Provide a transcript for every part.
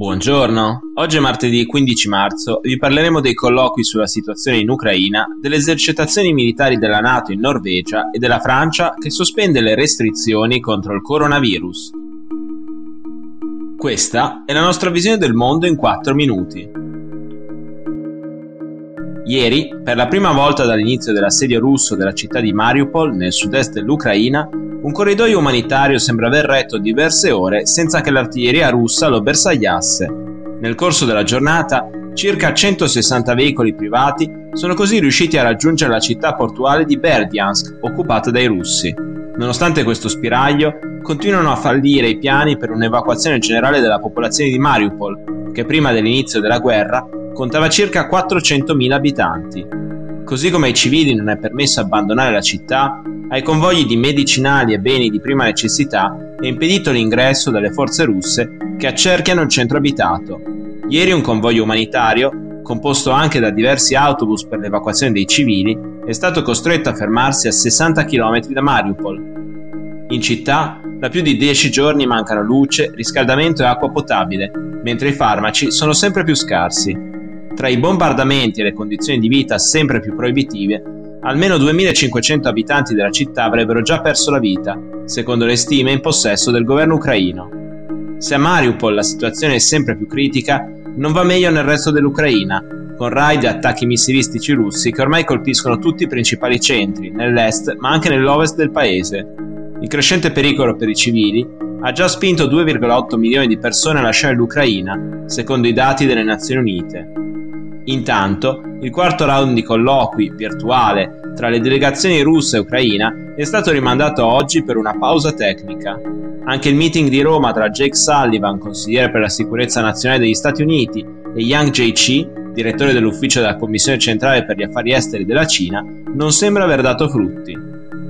Buongiorno, oggi è martedì 15 marzo e vi parleremo dei colloqui sulla situazione in Ucraina, delle esercitazioni militari della Nato in Norvegia e della Francia che sospende le restrizioni contro il coronavirus. Questa è la nostra visione del mondo in 4 minuti. Ieri, per la prima volta dall'inizio dell'assedio russo della città di Mariupol, nel sud-est dell'Ucraina, un corridoio umanitario sembra aver retto diverse ore senza che l'artiglieria russa lo bersagliasse. Nel corso della giornata, circa 160 veicoli privati sono così riusciti a raggiungere la città portuale di Berdyansk, occupata dai russi. Nonostante questo spiraglio, continuano a fallire i piani per un'evacuazione generale della popolazione di Mariupol, che prima dell'inizio della guerra contava circa 400.000 abitanti. Così come ai civili non è permesso abbandonare la città, ai convogli di medicinali e beni di prima necessità è impedito l'ingresso dalle forze russe che accerchiano il centro abitato. Ieri un convoglio umanitario, composto anche da diversi autobus per l'evacuazione dei civili, è stato costretto a fermarsi a 60 km da Mariupol. In città da più di 10 giorni mancano luce, riscaldamento e acqua potabile, mentre i farmaci sono sempre più scarsi. Tra i bombardamenti e le condizioni di vita sempre più proibitive, almeno 2500 abitanti della città avrebbero già perso la vita, secondo le stime in possesso del governo ucraino. Se a Mariupol la situazione è sempre più critica, non va meglio nel resto dell'Ucraina, con raid e attacchi missilistici russi che ormai colpiscono tutti i principali centri, nell'est ma anche nell'ovest del paese. Il crescente pericolo per i civili ha già spinto 2,8 milioni di persone a lasciare l'Ucraina, secondo i dati delle Nazioni Unite. Intanto, il quarto round di colloqui virtuale tra le delegazioni russa e ucraina è stato rimandato oggi per una pausa tecnica. Anche il meeting di Roma tra Jake Sullivan, consigliere per la sicurezza nazionale degli Stati Uniti, e Yang Jiechi, direttore dell'ufficio della Commissione centrale per gli affari esteri della Cina, non sembra aver dato frutti.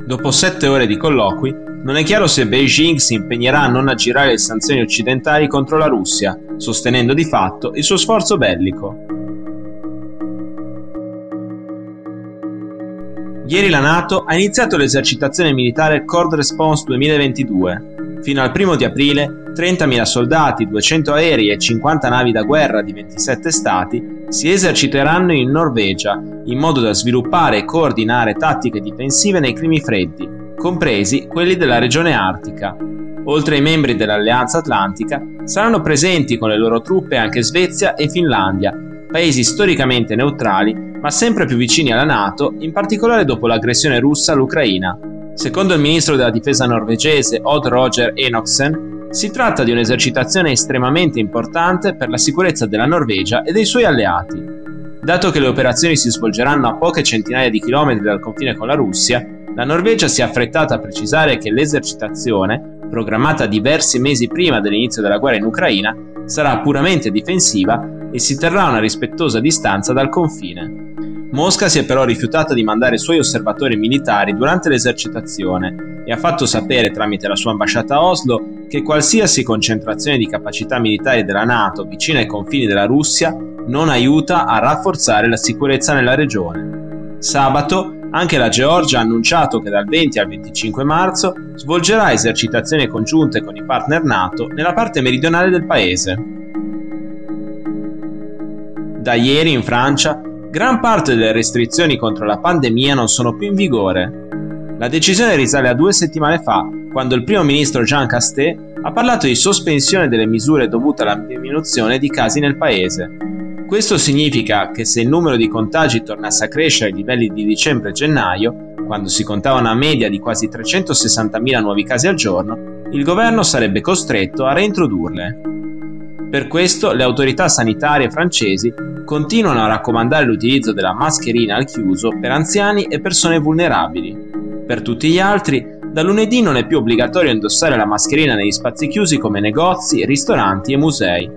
Dopo sette ore di colloqui, non è chiaro se Beijing si impegnerà a non aggirare le sanzioni occidentali contro la Russia, sostenendo di fatto il suo sforzo bellico. Ieri la Nato ha iniziato l'esercitazione militare Cord Response 2022. Fino al primo di aprile, 30.000 soldati, 200 aerei e 50 navi da guerra di 27 stati si eserciteranno in Norvegia, in modo da sviluppare e coordinare tattiche difensive nei climi freddi, compresi quelli della regione artica. Oltre ai membri dell'Alleanza Atlantica, saranno presenti con le loro truppe anche Svezia e Finlandia, paesi storicamente neutrali ma sempre più vicini alla Nato, in particolare dopo l'aggressione russa all'Ucraina. Secondo il ministro della difesa norvegese Odd Roger Enoksen, si tratta di un'esercitazione estremamente importante per la sicurezza della Norvegia e dei suoi alleati. Dato che le operazioni si svolgeranno a poche centinaia di chilometri dal confine con la Russia, la Norvegia si è affrettata a precisare che l'esercitazione, programmata diversi mesi prima dell'inizio della guerra in Ucraina, sarà puramente difensiva e si terrà a una rispettosa distanza dal confine. Mosca si è però rifiutata di mandare i suoi osservatori militari durante l'esercitazione e ha fatto sapere tramite la sua ambasciata a Oslo che qualsiasi concentrazione di capacità militari della Nato vicino ai confini della Russia non aiuta a rafforzare la sicurezza nella regione. Sabato anche la Georgia ha annunciato che dal 20 al 25 marzo svolgerà esercitazioni congiunte con i partner NATO nella parte meridionale del paese. Da ieri in Francia gran parte delle restrizioni contro la pandemia non sono più in vigore. La decisione risale a due settimane fa, quando il primo ministro Jean Castet ha parlato di sospensione delle misure dovute alla diminuzione di casi nel paese. Questo significa che se il numero di contagi tornasse a crescere ai livelli di dicembre e gennaio, quando si contava una media di quasi 360.000 nuovi casi al giorno, il governo sarebbe costretto a reintrodurle. Per questo le autorità sanitarie francesi continuano a raccomandare l'utilizzo della mascherina al chiuso per anziani e persone vulnerabili. Per tutti gli altri, da lunedì non è più obbligatorio indossare la mascherina negli spazi chiusi come negozi, ristoranti e musei.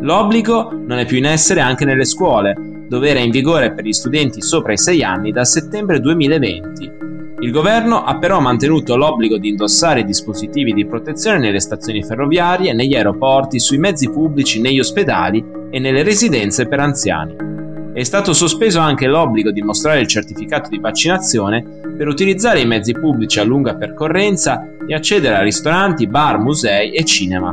L'obbligo non è più in essere anche nelle scuole, dove era in vigore per gli studenti sopra i 6 anni dal settembre 2020. Il governo ha però mantenuto l'obbligo di indossare dispositivi di protezione nelle stazioni ferroviarie, negli aeroporti, sui mezzi pubblici, negli ospedali e nelle residenze per anziani. È stato sospeso anche l'obbligo di mostrare il certificato di vaccinazione per utilizzare i mezzi pubblici a lunga percorrenza e accedere a ristoranti, bar, musei e cinema.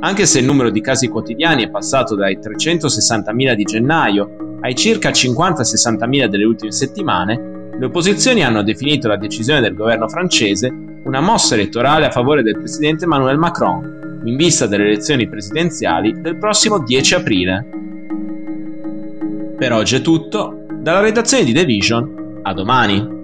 Anche se il numero di casi quotidiani è passato dai 360.000 di gennaio ai circa 50-60.000 delle ultime settimane, le opposizioni hanno definito la decisione del governo francese una mossa elettorale a favore del presidente Emmanuel Macron, in vista delle elezioni presidenziali del prossimo 10 aprile. Per oggi è tutto, dalla redazione di The Vision, a domani!